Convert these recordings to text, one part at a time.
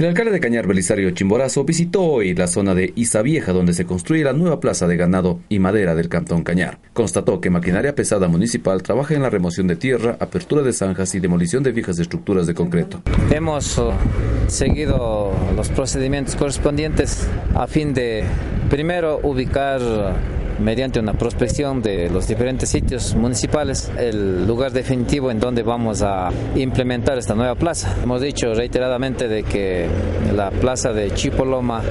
El alcalde de Cañar, Belisario Chimborazo, visitó hoy la zona de Isa Vieja, donde se construye la nueva plaza de ganado y madera del Cantón Cañar. Constató que maquinaria pesada municipal trabaja en la remoción de tierra, apertura de zanjas y demolición de viejas estructuras de concreto. Hemos uh, seguido los procedimientos correspondientes a fin de, primero, ubicar mediante una prospección de los diferentes sitios municipales el lugar definitivo en donde vamos a implementar esta nueva plaza. Hemos dicho reiteradamente de que la plaza de Chipoloma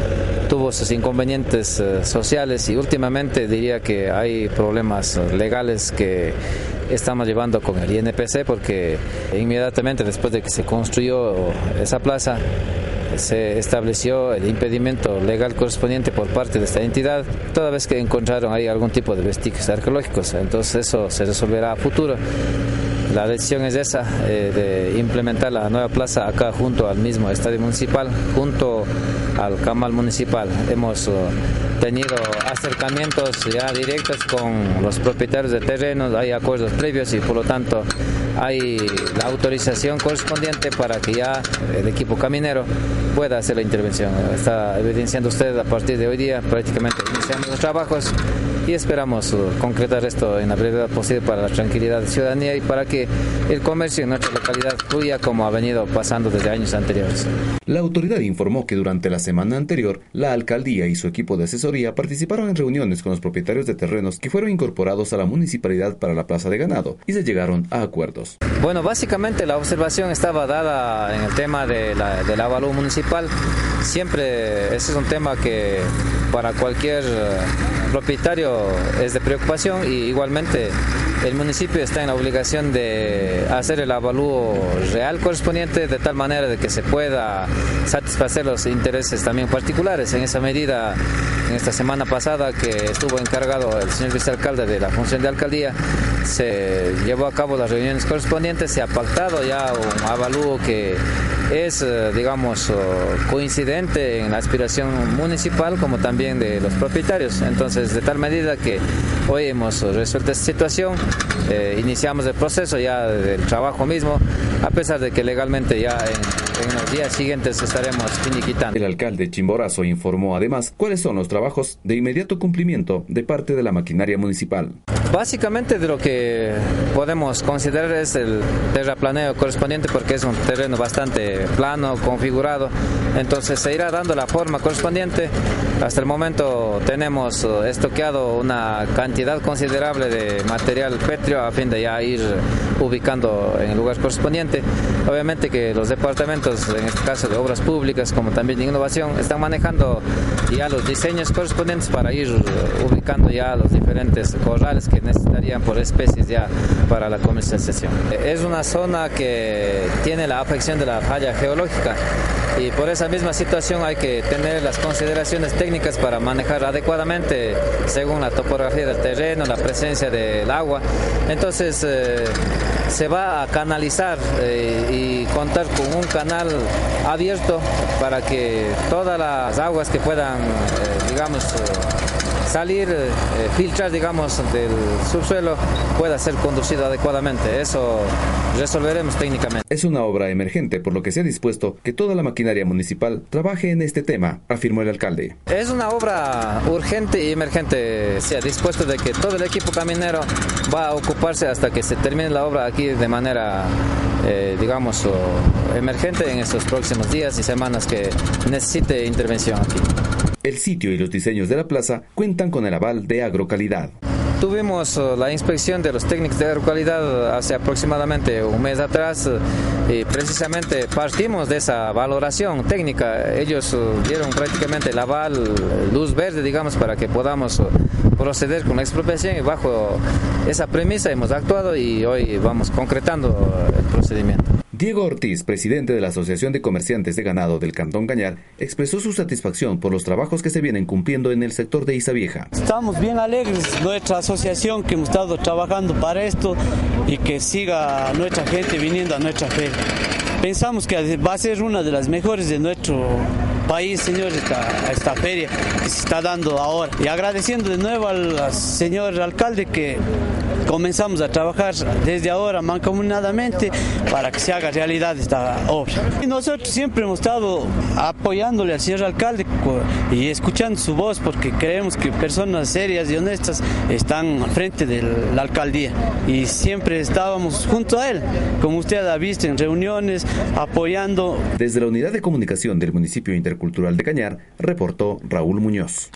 tuvo sus inconvenientes eh, sociales y últimamente diría que hay problemas legales que estamos llevando con el INPC porque inmediatamente después de que se construyó esa plaza se estableció el impedimento legal correspondiente por parte de esta entidad, toda vez que encontraron ahí algún tipo de vestigios arqueológicos. Entonces eso se resolverá a futuro. La decisión es esa, eh, de implementar la nueva plaza acá junto al mismo estadio municipal, junto al camal municipal. Hemos uh, tenido acercamientos ya directos con los propietarios de terrenos, hay acuerdos previos y por lo tanto hay la autorización correspondiente para que ya el equipo caminero pueda hacer la intervención. Está evidenciando usted a partir de hoy día, prácticamente iniciamos los trabajos y esperamos concretar esto en la brevedad posible para la tranquilidad de ciudadanía y para que el comercio en nuestra localidad fluya como ha venido pasando desde años anteriores. La autoridad informó que durante la semana anterior, la alcaldía y su equipo de asesoría participaron en reuniones con los propietarios de terrenos que fueron incorporados a la municipalidad para la plaza de ganado y se llegaron a acuerdos. Bueno, básicamente la observación estaba dada en el tema de la, del municipal. Siempre ese es un tema que para cualquier propietario es de preocupación y igualmente el municipio está en la obligación de hacer el avalúo real correspondiente de tal manera de que se pueda satisfacer los intereses también particulares. En esa medida, en esta semana pasada que estuvo encargado el señor vicealcalde de la función de alcaldía, se llevó a cabo las reuniones correspondientes, se ha pactado ya un avalúo que es, eh, digamos, coincidente en la aspiración municipal como también de los propietarios. Entonces, de tal medida que hoy hemos resuelto esta situación, eh, iniciamos el proceso ya del trabajo mismo, a pesar de que legalmente ya en, en los días siguientes estaremos finiquitando. El alcalde Chimborazo informó además cuáles son los trabajos de inmediato cumplimiento de parte de la maquinaria municipal. Básicamente de lo que podemos considerar es el terraplaneo correspondiente porque es un terreno bastante plano, configurado, entonces se irá dando la forma correspondiente. Hasta el momento tenemos estoqueado una cantidad considerable de material pétreo a fin de ya ir ubicando en el lugar correspondiente. Obviamente que los departamentos, en este caso de obras públicas como también de innovación, están manejando ya los diseños correspondientes para ir ubicando ya los diferentes corrales que necesitarían por especies ya para la comercialización. Es una zona que tiene la afección de la falla geológica y por esa misma situación hay que tener las consideraciones técnicas para manejar adecuadamente según la topografía del terreno, la presencia del agua. Entonces eh, se va a canalizar eh, y contar con un canal abierto para que todas las aguas que puedan, eh, digamos, salir, filtrar, digamos, del subsuelo pueda ser conducido adecuadamente. Eso resolveremos técnicamente. Es una obra emergente, por lo que se ha dispuesto que toda la maquinaria municipal trabaje en este tema, afirmó el alcalde. Es una obra urgente y emergente. Se ha dispuesto de que todo el equipo caminero va a ocuparse hasta que se termine la obra aquí de manera, eh, digamos, emergente en estos próximos días y semanas que necesite intervención aquí. El sitio y los diseños de la plaza cuentan con el aval de agrocalidad. Tuvimos uh, la inspección de los técnicos de agrocalidad hace aproximadamente un mes atrás uh, y precisamente partimos de esa valoración técnica. Ellos uh, dieron prácticamente el aval, luz verde, digamos, para que podamos proceder con la expropiación y bajo esa premisa hemos actuado y hoy vamos concretando el procedimiento. Diego Ortiz, presidente de la Asociación de Comerciantes de Ganado del Cantón Cañar, expresó su satisfacción por los trabajos que se vienen cumpliendo en el sector de Vieja. Estamos bien alegres, nuestra asociación que hemos estado trabajando para esto y que siga nuestra gente viniendo a nuestra feria. Pensamos que va a ser una de las mejores de nuestro país, señor, esta, esta feria que se está dando ahora. Y agradeciendo de nuevo al señor alcalde que comenzamos a trabajar desde ahora mancomunadamente para que se haga realidad esta obra. Nosotros siempre hemos estado apoyándole al señor alcalde y escuchando su voz porque creemos que personas serias y honestas están al frente de la alcaldía y siempre estábamos junto a él, como usted ha visto en reuniones, apoyando. Desde la unidad de comunicación del municipio intercultural de Cañar, reportó Raúl Muñoz.